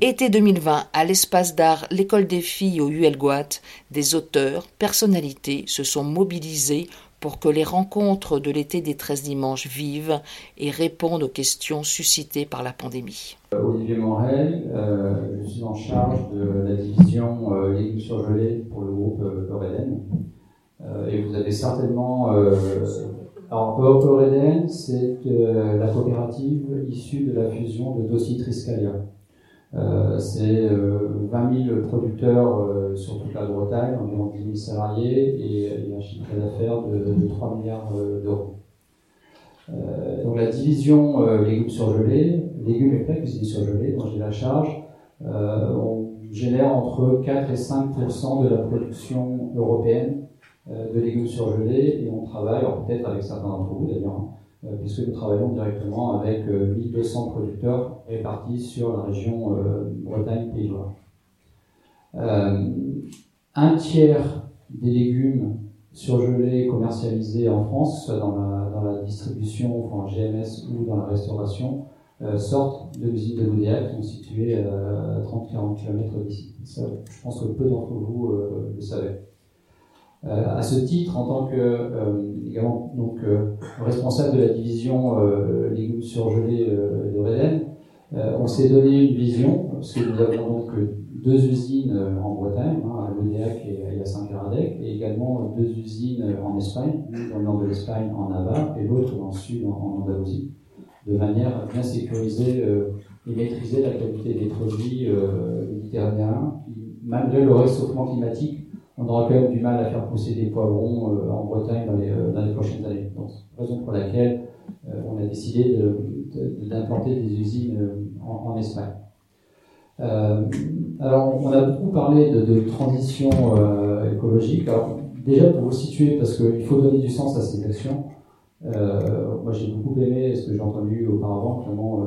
Été 2020, à l'espace d'art L'école des filles au ULGOAT, des auteurs, personnalités se sont mobilisés pour que les rencontres de l'été des 13 dimanches vivent et répondent aux questions suscitées par la pandémie. Olivier Morel, euh, je suis en charge de la division euh, légumes pour le groupe euh, euh et vous avez certainement... alors, Eureden, c'est la coopérative issue de la fusion de Dossi Triscalia. Euh, c'est 20 euh, 000 producteurs euh, sur toute la Bretagne, environ 10 000 salariés et, un chiffre d'affaires de, 3 milliards d'euros. donc la division légumes surgelés, légumes et plats cuisinés surgelés, dont j'ai la charge, on génère entre 4 et 5 de la production européenne de légumes surgelés et on travaille, peut-être avec certains d'entre vous d'ailleurs, puisque nous travaillons directement avec 1200 euh, producteurs répartis sur la région euh, Bretagne-Pays de un tiers des légumes surgelés commercialisés en France, soit dans la, dans la distribution, en GMS ou dans la restauration, sortent de l'usine de Boudéac, qui sont situées à 30-40 km d'ici. je pense que peu d'entre vous le savaient. Euh, à ce titre, en tant que euh, également donc euh, responsable de la division légumes surgelés de Reden, on s'est donné une vision parce que nous avons donc deux usines en Bretagne, hein, à Lodéac et à Saint-Caradec, et également deux usines en Espagne, dans le nord de l'Espagne, en Navarre, et l'autre dans le sud, en, Andalousie, de manière à bien sécuriser et maîtriser la qualité des produits méditerranéens, malgré le réchauffement climatique on aura quand même du mal à faire pousser des poivrons euh, en Bretagne dans les, euh, dans les, prochaines années. Donc, raison pour laquelle euh, on a décidé d'implanter des usines en, en Espagne. alors, on a beaucoup parlé de, de transition écologique. Alors, déjà, pour vous situer, parce qu'il faut donner du sens à ces actions, moi j'ai beaucoup aimé ce que j'ai entendu auparavant, clairement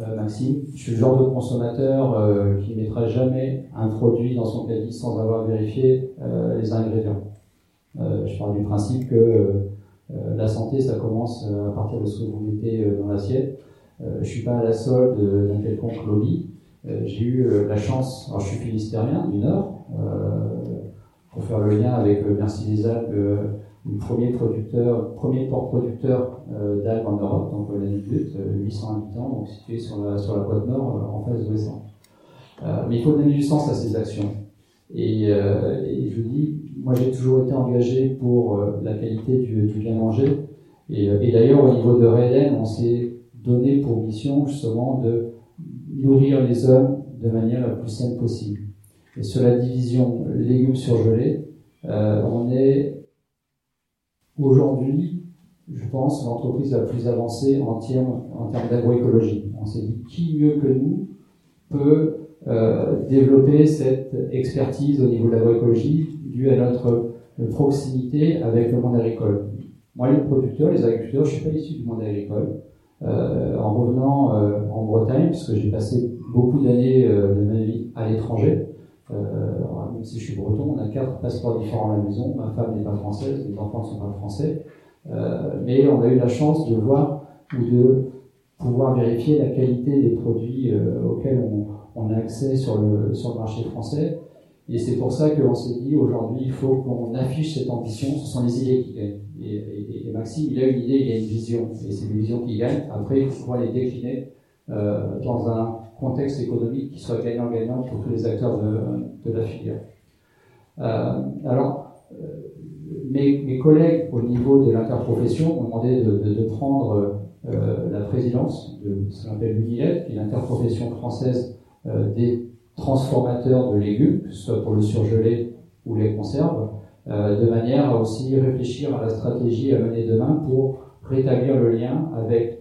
euh, Maxime. Je suis le genre de consommateur euh, qui ne mettra jamais un produit dans son caddie sans avoir vérifié euh, les ingrédients. je parle du principe que la santé, ça commence à partir de ce que vous mettez dans l'assiette. je suis pas à la solde d'un quelconque lobby. J'ai eu la chance, alors je suis philistérien du Nord, pour faire le lien avec Merci les Alpes, le premier producteur, premier port producteur euh, d'algues en Europe, donc euh, l'anecdote, 800 habitants, donc situé sur la, sur la côte nord, euh, en face de l'Ouest. mais il faut donner du sens à ces actions. Et, je vous dis, moi j'ai toujours été engagé pour la qualité du, du bien manger. Et, d'ailleurs, au niveau de Reden, on s'est donné pour mission justement de nourrir les hommes de manière la plus saine possible. Et sur la division légumes surgelés, euh, on est Aujourd'hui, je pense, l'entreprise la plus avancée en termes, d'agroécologie. On s'est dit qui mieux que nous peut euh, développer cette expertise au niveau de l'agroécologie due à notre proximité avec le monde agricole? Moi, les producteurs, les agriculteurs, je suis pas issu du monde agricole. Euh, en revenant euh, en Bretagne, puisque j'ai passé beaucoup d'années de ma vie à l'étranger, même si je suis breton, on a quatre passeports différents à la maison. Ma femme n'est pas française, les enfants ne sont pas français. Euh, mais on a eu la chance de voir ou de pouvoir vérifier la qualité des produits euh, auxquels on, a accès sur le, sur le marché français. Et c'est pour ça qu'on s'est dit aujourd'hui, il faut qu'on affiche cette ambition. Ce sont les idées qui gagnent. Et, et, et, Maxime, il a une idée, il a une vision. Et c'est une vision qui gagne. Après, il faut pouvoir les décliner euh, dans un contexte économique qui soit gagnant-gagnant pour tous les acteurs de, la filière. Euh, alors, euh, mes, collègues au niveau de l'interprofession m'ont demandé de, prendre euh, la présidence de ce qu'on appelle l'UNILED, qui est l'interprofession française des transformateurs de légumes, que ce soit pour le surgelé ou les conserves, de manière à aussi réfléchir à la stratégie à mener demain pour rétablir le lien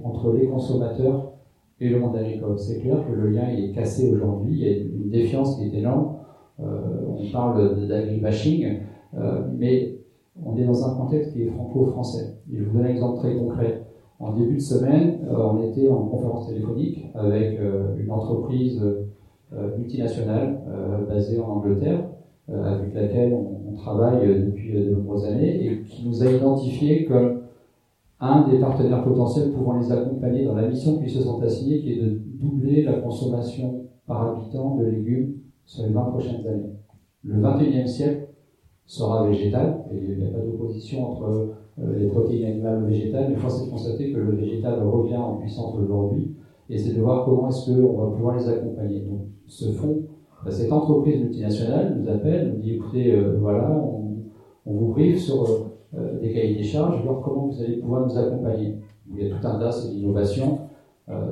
entre les consommateurs et le monde agricole. C'est clair que le lien il est cassé aujourd'hui, il y a une défiance qui est énorme. Euh, on parle d'agribashing, euh, mais on est dans un contexte qui est franco-français. Je vous donne un exemple très concret. En début de semaine, euh, on était en conférence téléphonique avec euh, une entreprise multinationale basée en Angleterre, avec laquelle on, on travaille depuis de nombreuses années et qui nous a identifié comme un des partenaires potentiels pouvant les accompagner dans la mission qu'ils se sont assignés, qui est de doubler la consommation par habitant de légumes sur les 20 prochaines années. Le 21e siècle sera végétal, et il n'y a pas d'opposition entre euh, les protéines animales et végétales, mais force est de constater que le végétal revient en puissance aujourd'hui, et c'est de voir comment est-ce qu'on va pouvoir les accompagner. Donc, ce fonds, bah, cette entreprise multinationale nous appelle, nous dit écoutez, euh, voilà, on, vous briefe sur euh, des cahiers des charges, voir comment vous allez pouvoir nous accompagner. Il y a tout un tas d'innovations,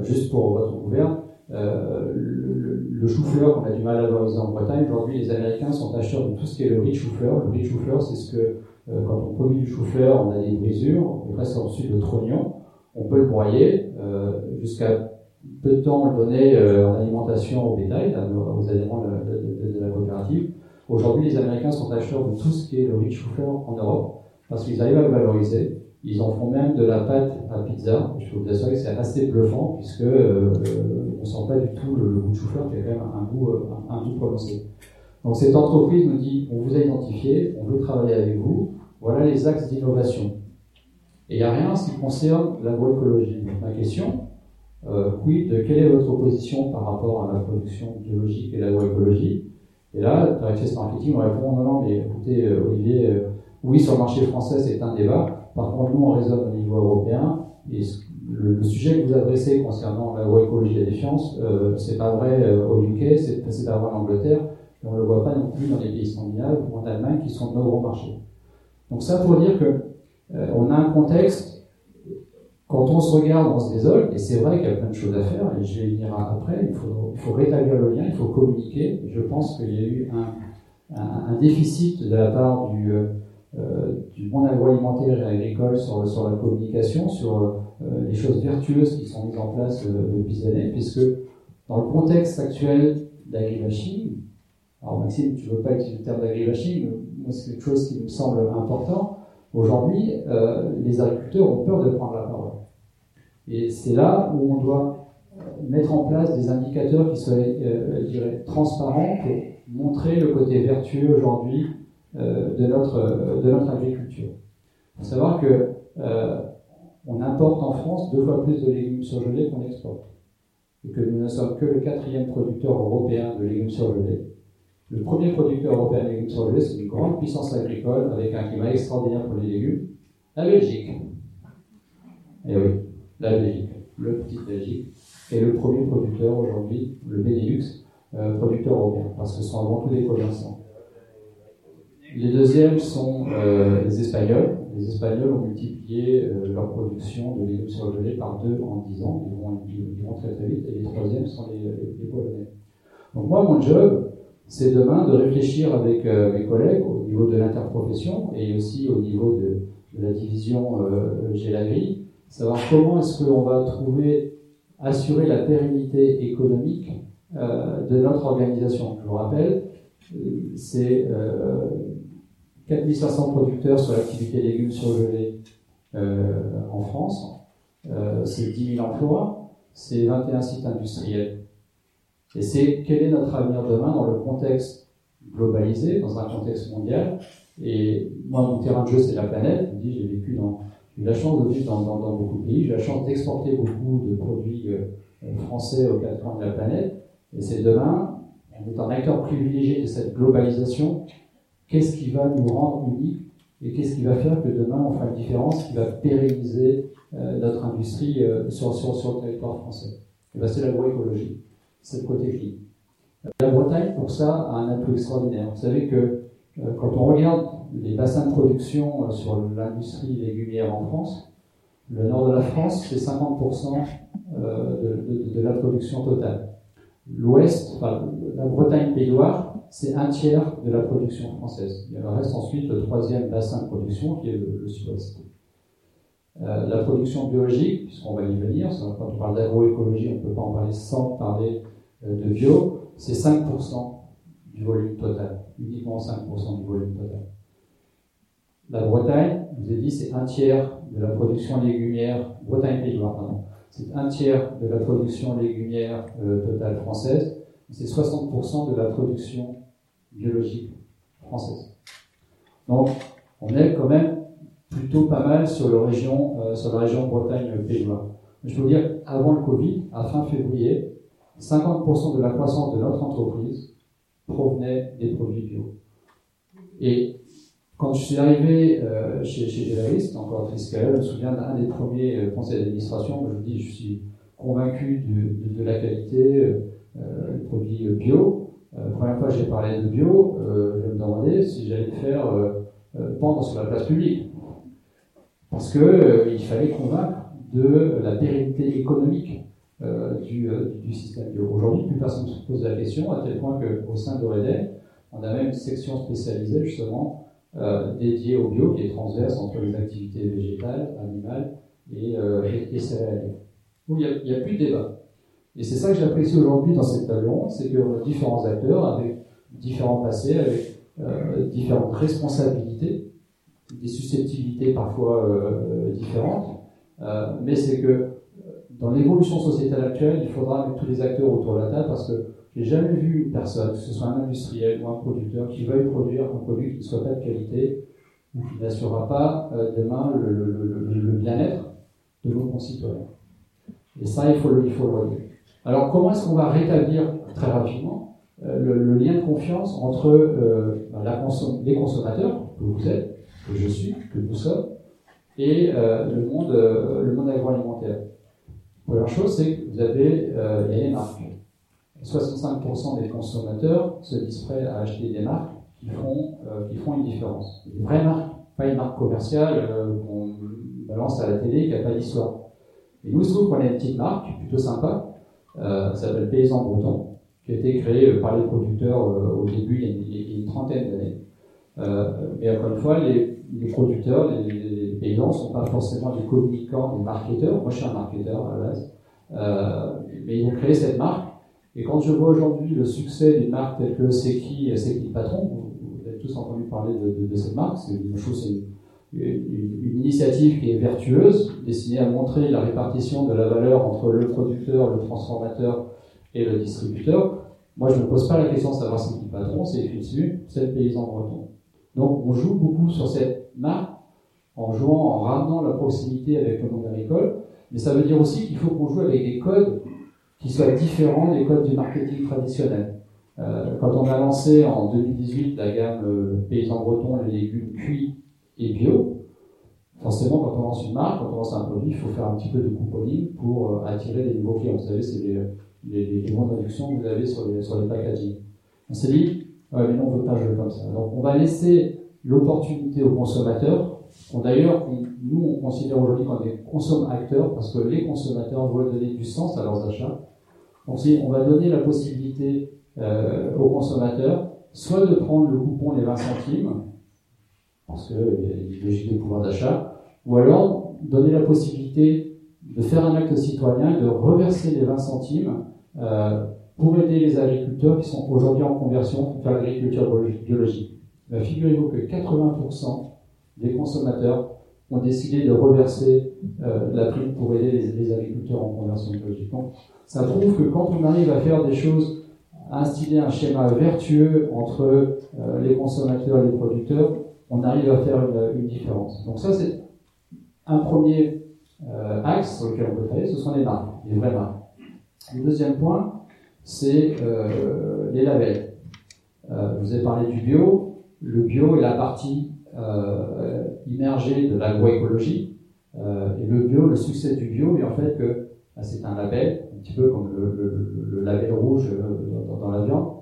juste pour votre gouverne. le, chou-fleur, on a du mal à valoriser en Bretagne. Aujourd'hui, les Américains sont acheteurs de tout ce qui est le riz chou-fleur. Le riz chou-fleur, c'est ce que euh, quand on produit du chou-fleur, on a des brisures, on reste ensuite le trognon, on peut le broyer, euh, jusqu'à peu de temps on le donnait euh, en alimentation au bétail, aux adhérents de, la coopérative. Aujourd'hui, les Américains sont acheteurs de tout ce qui est le riz chou-fleur en Europe, parce qu'ils arrivent à le valoriser. Ils en font même de la pâte à pizza. Je peux vous assurer que c'est assez bluffant, puisque euh, on sent pas du tout le, goût de chou-fleur, qui a quand même un goût, un, un goût prononcé. Donc cette entreprise nous dit, on vous a identifié, on veut travailler avec vous, voilà les axes d'innovation. Et il n'y a rien en ce qui concerne l'agroécologie. Ma question, euh, quid de quelle est votre position par rapport à la production biologique et l'agroécologie? Et là, directrice marketing on répond non, non, mais écoutez, euh, Olivier, euh, oui, sur le marché français, c'est un débat. Par contre, nous, on raisonne au niveau européen. Et le, sujet que vous adressez concernant l'agroécologie et la défiance, euh, c'est pas vrai au UK, c'est pas vrai en Angleterre, et on ne le voit pas non plus dans les pays scandinaves ou en Allemagne qui sont nos gros marchés. Donc ça pour dire que euh, on a un contexte, quand on se regarde, on se désole, et c'est vrai qu'il y a plein de choses à faire, et je vais y venir après, il faut, rétablir le lien, il faut communiquer. Je pense qu'il y a eu un, déficit de la part du, euh, du monde agroalimentaire et agricole sur, la communication, sur euh, les choses vertueuses qui sont mises en place euh, depuis des années, puisque dans le contexte actuel d'agribashing, alors Maxime, tu ne veux pas utiliser le terme d'agribashing, c'est quelque chose qui me semble important. Aujourd'hui, euh, les agriculteurs ont peur de prendre la parole. Et c'est là où on doit mettre en place des indicateurs qui soient, euh, je dirais, transparents pour montrer le côté vertueux aujourd'hui euh, de, notre, de notre agriculture. Il faut savoir que on importe en France deux fois plus de légumes surgelés qu'on exporte. Et que nous ne sommes que le quatrième producteur européen de légumes surgelés. Le premier producteur européen de légumes surgelés, c'est une grande puissance agricole avec un climat extraordinaire pour les légumes, la Belgique. Et eh oui, la Belgique, le petit Belgique, est le premier producteur aujourd'hui, le Benelux, euh, producteur européen, parce que ce sont avant tout des commerçants. Les deuxièmes sont euh, les Espagnols. Les Espagnols ont multiplié euh, leur production de légumes surgelés par deux en dix ans. Ils vont, très très vite. Et les troisièmes sont les, Polonais. Donc moi, mon job, c'est demain de réfléchir avec euh, mes collègues au niveau de l'interprofession et aussi au niveau de, la division euh, savoir comment est-ce qu'on va trouver, assurer la pérennité économique de notre organisation. Je vous rappelle, c'est 4500 producteurs sur l'activité légumes surgelés euh, en France, c'est 10 000 emplois, c'est 21 sites industriels. Et c'est quel est notre avenir demain dans le contexte globalisé, dans un contexte mondial? Et moi, mon terrain de jeu, c'est la planète. Je j'ai vécu dans, j'ai eu la chance de dans, dans, beaucoup de pays. J'ai la chance d'exporter beaucoup de produits euh, français aux quatre coins de la planète. Et c'est demain, on est un acteur privilégié de cette globalisation. Qu'est-ce qui va nous rendre unique et qu'est-ce qui va faire que demain on fera une différence qui va pérenniser euh, notre industrie euh, sur, sur, le territoire français et ben, C'est l'agroécologie c'est le côté clinique. La Bretagne, pour ça, a un atout extraordinaire. Vous savez que euh, quand on regarde les bassins de production sur l'industrie légumière en France, le nord de la France, c'est 50% euh, de, de, la production totale. L'ouest, enfin, la Bretagne Pays Loire, c'est un tiers de la production française. Il reste ensuite le troisième bassin de production qui est le, sud-ouest. la production biologique, puisqu'on va y venir, quand on parle d'agroécologie, on ne peut pas en parler sans parler euh, de bio, c'est 5% du volume total, uniquement 5% du volume total. La Bretagne, je vous ai dit, c'est un tiers de la production légumière, Bretagne-Pays pardon, c'est un tiers de la production légumière euh, totale française, c'est 60% de la production biologique française. Donc, on est quand même plutôt pas mal sur, le région, euh, sur la région Bretagne-Pays Je peux vous dire, avant le Covid, à fin février, 50% de la croissance de notre entreprise provenait des produits bio. Et quand je suis arrivé euh, chez, chez encore Triscala, je me souviens d'un des premiers euh, conseils d'administration, je vous dis, je suis convaincu de, la qualité euh, des produits bio. première fois que j'ai parlé de bio, je me demandais si j'allais faire pendant sur la place publique. Parce qu'il fallait convaincre de la pérennité économique du, système bio. Aujourd'hui, plus personne ne se pose la question, à tel point qu'au sein de on a même une section spécialisée justement euh, dédié au bio qui est transverse entre les activités végétales, animales et, euh, et, céréalières. Où il n'y a, plus de débat. Et c'est ça que j'apprécie aujourd'hui dans cette table ronde, c'est a différents acteurs avec différents passés, avec euh, différentes responsabilités, des susceptibilités parfois euh, différentes, mais c'est que dans l'évolution sociétale actuelle, il faudra mettre tous les acteurs autour de la table parce que j'ai jamais vu une personne, que ce soit un industriel ou un producteur, qui veuille produire un produit qui ne soit pas de qualité ou qui n'assurera pas euh, demain le, bien-être de nos concitoyens. Et ça, il faut le, il faut. Alors, comment est-ce qu'on va rétablir très rapidement euh, le, lien de confiance entre euh, les consommateurs, que vous êtes, que je suis, que nous sommes, et le, monde, le monde agroalimentaire? Première chose, c'est que vous avez, les marques. 65% des consommateurs se disent prêts à acheter des marques qui font, euh, qui font une différence. Des vraies marques, pas une marque commerciale euh, qu'on balance à la télé qui n'a pas d'histoire. Et nous, il se trouve qu'on a une petite marque plutôt sympa, euh, ça s'appelle Paysan Breton, qui a été créée par les producteurs au début, il y a une, trentaine d'années. mais encore une fois, les, producteurs, les, les paysans ne sont pas forcément des communicants, des marketeurs. Moi, je suis un marketeur à la base. mais ils ont créé cette marque et quand je vois aujourd'hui le succès d'une marque telle que C'est qui le patron, vous, avez tous entendu parler de, cette marque, c'est une, une, initiative qui est vertueuse, destinée à montrer la répartition de la valeur entre le producteur, le transformateur et le distributeur. Moi, je ne me pose pas la question de savoir c'est qui patron, c'est dessus, c'est le paysan breton. Donc, on joue beaucoup sur cette marque en jouant, en ramenant la proximité avec le monde agricole, mais ça veut dire aussi qu'il faut qu'on joue avec des codes qui soient différents des codes du marketing traditionnel. Euh, quand on a lancé en 2018 la gamme euh, paysan breton, les légumes cuits et bio, forcément quand on lance une marque, quand on lance un produit, il faut faire un petit peu de couponing pour euh, attirer les nouveaux clients. Vous savez, c'est les, les, les, de réduction que vous avez sur les, sur les packaging. On s'est dit, ouais, mais non, on ne veut pas jouer comme ça. Donc on va laisser l'opportunité aux consommateurs. D'ailleurs, nous, on considère aujourd'hui qu'on est consomme-acteurs parce que les consommateurs veulent donner du sens à leurs achats. Donc, on va donner la possibilité euh, aux consommateurs soit de prendre le coupon des 20 centimes, parce qu'il y a une logique de pouvoir d'achat, ou alors donner la possibilité de faire un acte citoyen, de reverser les 20 centimes euh, pour aider les agriculteurs qui sont aujourd'hui en conversion vers l'agriculture biologique. Figurez-vous que 80% des consommateurs ont décidé de reverser euh, la prime pour aider les, agriculteurs en conversion biologique. Donc, ça prouve que quand on arrive à faire des choses, à instiller un schéma vertueux entre euh, les consommateurs et les producteurs, on arrive à faire une, différence. Donc ça, c'est un premier euh, axe sur lequel on peut travailler, ce sont les marques, les vraies marques. Le deuxième point, c'est les labels. Euh, vous avez parlé du bio. Le bio est la partie euh, immergée de l'agroécologie. et le bio, le succès du bio est en fait que bah, c'est un label un petit peu comme le, label rouge euh, dans, la viande.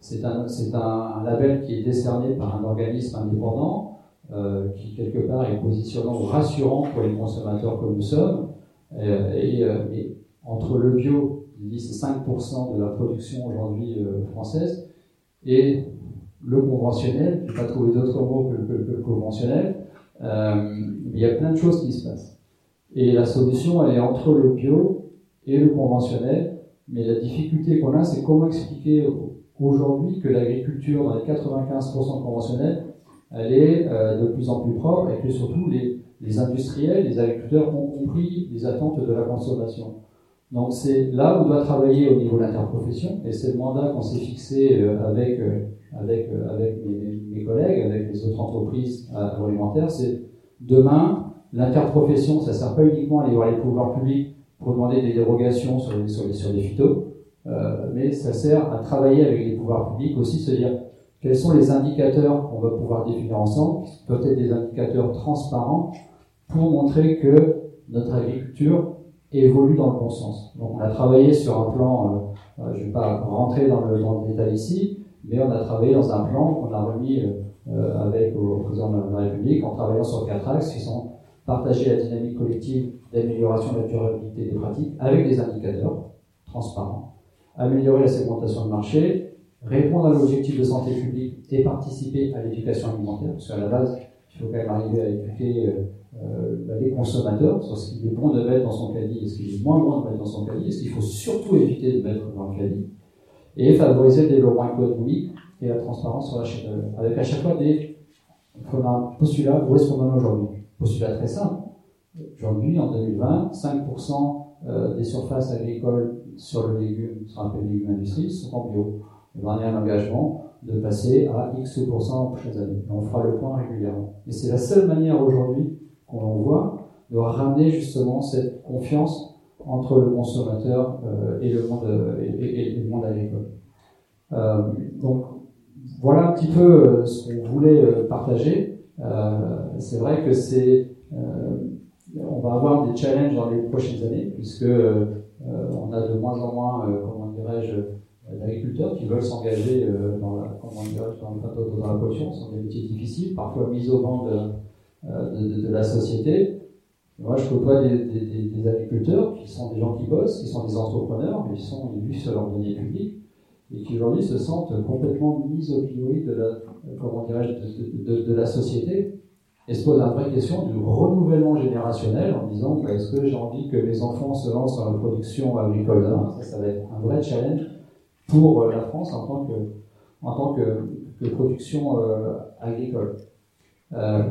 C'est un, label qui est décerné par un organisme indépendant euh, qui, quelque part, est positionnant ou rassurant pour les consommateurs que nous sommes. Euh, et, entre le bio, il dit c'est 5% de la production aujourd'hui française, et le conventionnel, je n'ai pas trouvé d'autres mots que, le conventionnel, il y a plein de choses qui se passent. Et la solution, elle est entre le bio et le conventionnel. Mais la difficulté qu'on a, c'est comment expliquer aujourd'hui que l'agriculture dans les 95% conventionnels, elle est euh, de plus en plus propre et que surtout les industriels, les agriculteurs ont compris les attentes de la consommation. Donc c'est là où on doit travailler au niveau de l'interprofession, et c'est le mandat qu'on s'est fixé euh, avec, euh, avec, avec mes, collègues, avec les autres entreprises agroalimentaires, c'est demain, l'interprofession, ça ne sert pas uniquement à aller voir les pouvoirs publics pour demander des dérogations sur les, sur les, sur les phytos. mais ça sert à travailler avec les pouvoirs publics aussi, se dire quels sont les indicateurs qu'on va pouvoir définir ensemble, qui peuvent être des indicateurs transparents pour montrer que notre agriculture évolue dans le bon sens. Donc on a travaillé sur un plan, euh, je ne vais pas rentrer dans le, dans le, détail ici, mais on a travaillé dans un plan qu'on a remis euh, avec au président de la République en travaillant sur quatre axes qui sont partager la dynamique collective d'amélioration de la durabilité des pratiques avec des indicateurs transparents, améliorer la segmentation de marché, répondre à l'objectif de santé publique et participer à l'éducation alimentaire, parce qu'à la base, il faut quand même arriver à éduquer euh, euh, bah, les consommateurs sur ce qu'il est bon de mettre dans son caddie ce qu'il est moins bon de mettre dans son caddie, ce qu'il faut surtout éviter de mettre dans le caddie, et favoriser le développement économique et la transparence sur la chaîne valeur. Avec à chaque fois des on a un postulat, où est-ce qu'on en est aujourd'hui? Postulat très simple. Aujourd'hui, en 2020, 5% euh, des surfaces agricoles sur le légume, sur un peu de légumes industrie, sont en bio. A un engagement de passer à X% en prochaines années. on fera le point régulièrement. Et c'est la seule manière aujourd'hui qu'on voit de ramener justement cette confiance entre le consommateur euh, et, le monde, euh, et, le monde agricole. Euh, donc voilà un petit peu ce qu'on voulait partager. c'est vrai que c'est on va avoir des challenges dans les prochaines années puisque on a de moins en moins, comment dirais-je, d'agriculteurs qui veulent s'engager dans, la, comment dans, la pollution. Ce sont des métiers difficiles, parfois mis au de, euh, de, la société. Moi, je côtoie des, des, des, agriculteurs qui sont des gens qui bossent, qui sont des entrepreneurs, mais qui sont élus sur leur denier public et qui aujourd'hui se sentent complètement mis au priori de la, comment de, de, de, la société et se posent la vraie question du renouvellement générationnel en disant bah, est-ce que j'ai envie que mes enfants se lancent dans la production agricole ça, ça va être un vrai challenge pour euh, la France en tant que, en tant que, que production euh, agricole. Euh,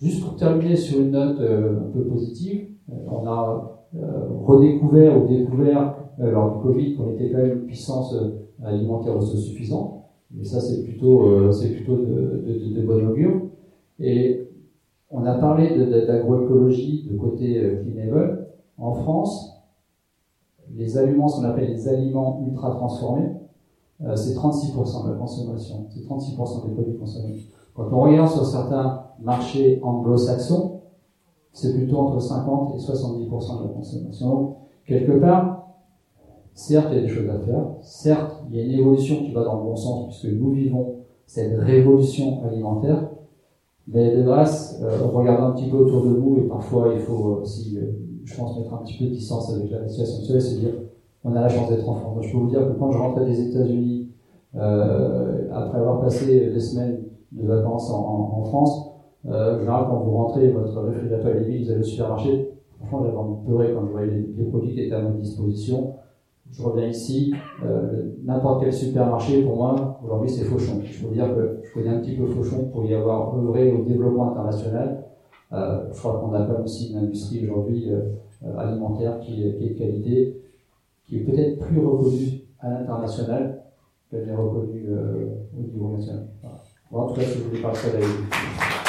Juste pour terminer sur une note euh, un peu positive, euh, on a euh, redécouvert ou découvert lors du Covid qu'on était quand même une puissance alimentaire autosuffisante. Et ça, c'est plutôt, c'est plutôt de, de, de, bon augure. Et on a parlé d'agroécologie de, côté Clean En France, les aliments, ce qu'on appelle les aliments ultra transformés, c'est 36% de la consommation. C'est 36% des produits consommés. Quand on regarde sur certains marché anglo-saxon, c'est plutôt entre 50 et 70% de la consommation. quelque part, certes, il y a des choses à faire. Certes, il y a une évolution qui va dans le bon sens puisque nous vivons cette révolution alimentaire. Mais de grâce, euh, on regarde un petit peu autour de nous et parfois il faut aussi, euh, je pense, mettre un petit peu de distance avec la situation actuelle, c'est dire, on a la chance d'être en France. je peux vous dire que quand je rentrais des États-Unis, euh, après avoir passé des semaines de vacances en France, euh, quand vous rentrez, votre réfrigérateur est vide, vous allez au supermarché. Franchement, j'avais envie de pleurer quand je voyais les, produits qui étaient à ma disposition. Je reviens ici, euh, n'importe quel supermarché, pour moi, aujourd'hui, c'est Fauchon. Je peux dire que je connais un petit peu Fauchon pour y avoir œuvré au développement international. Euh, je crois qu'on a pas aussi une industrie aujourd'hui euh, alimentaire qui qui est, de qualité, qui est peut-être plus reconnue à l'international qu'elle est reconnue euh, au niveau national. En tout cas, je voulais ça avec vous.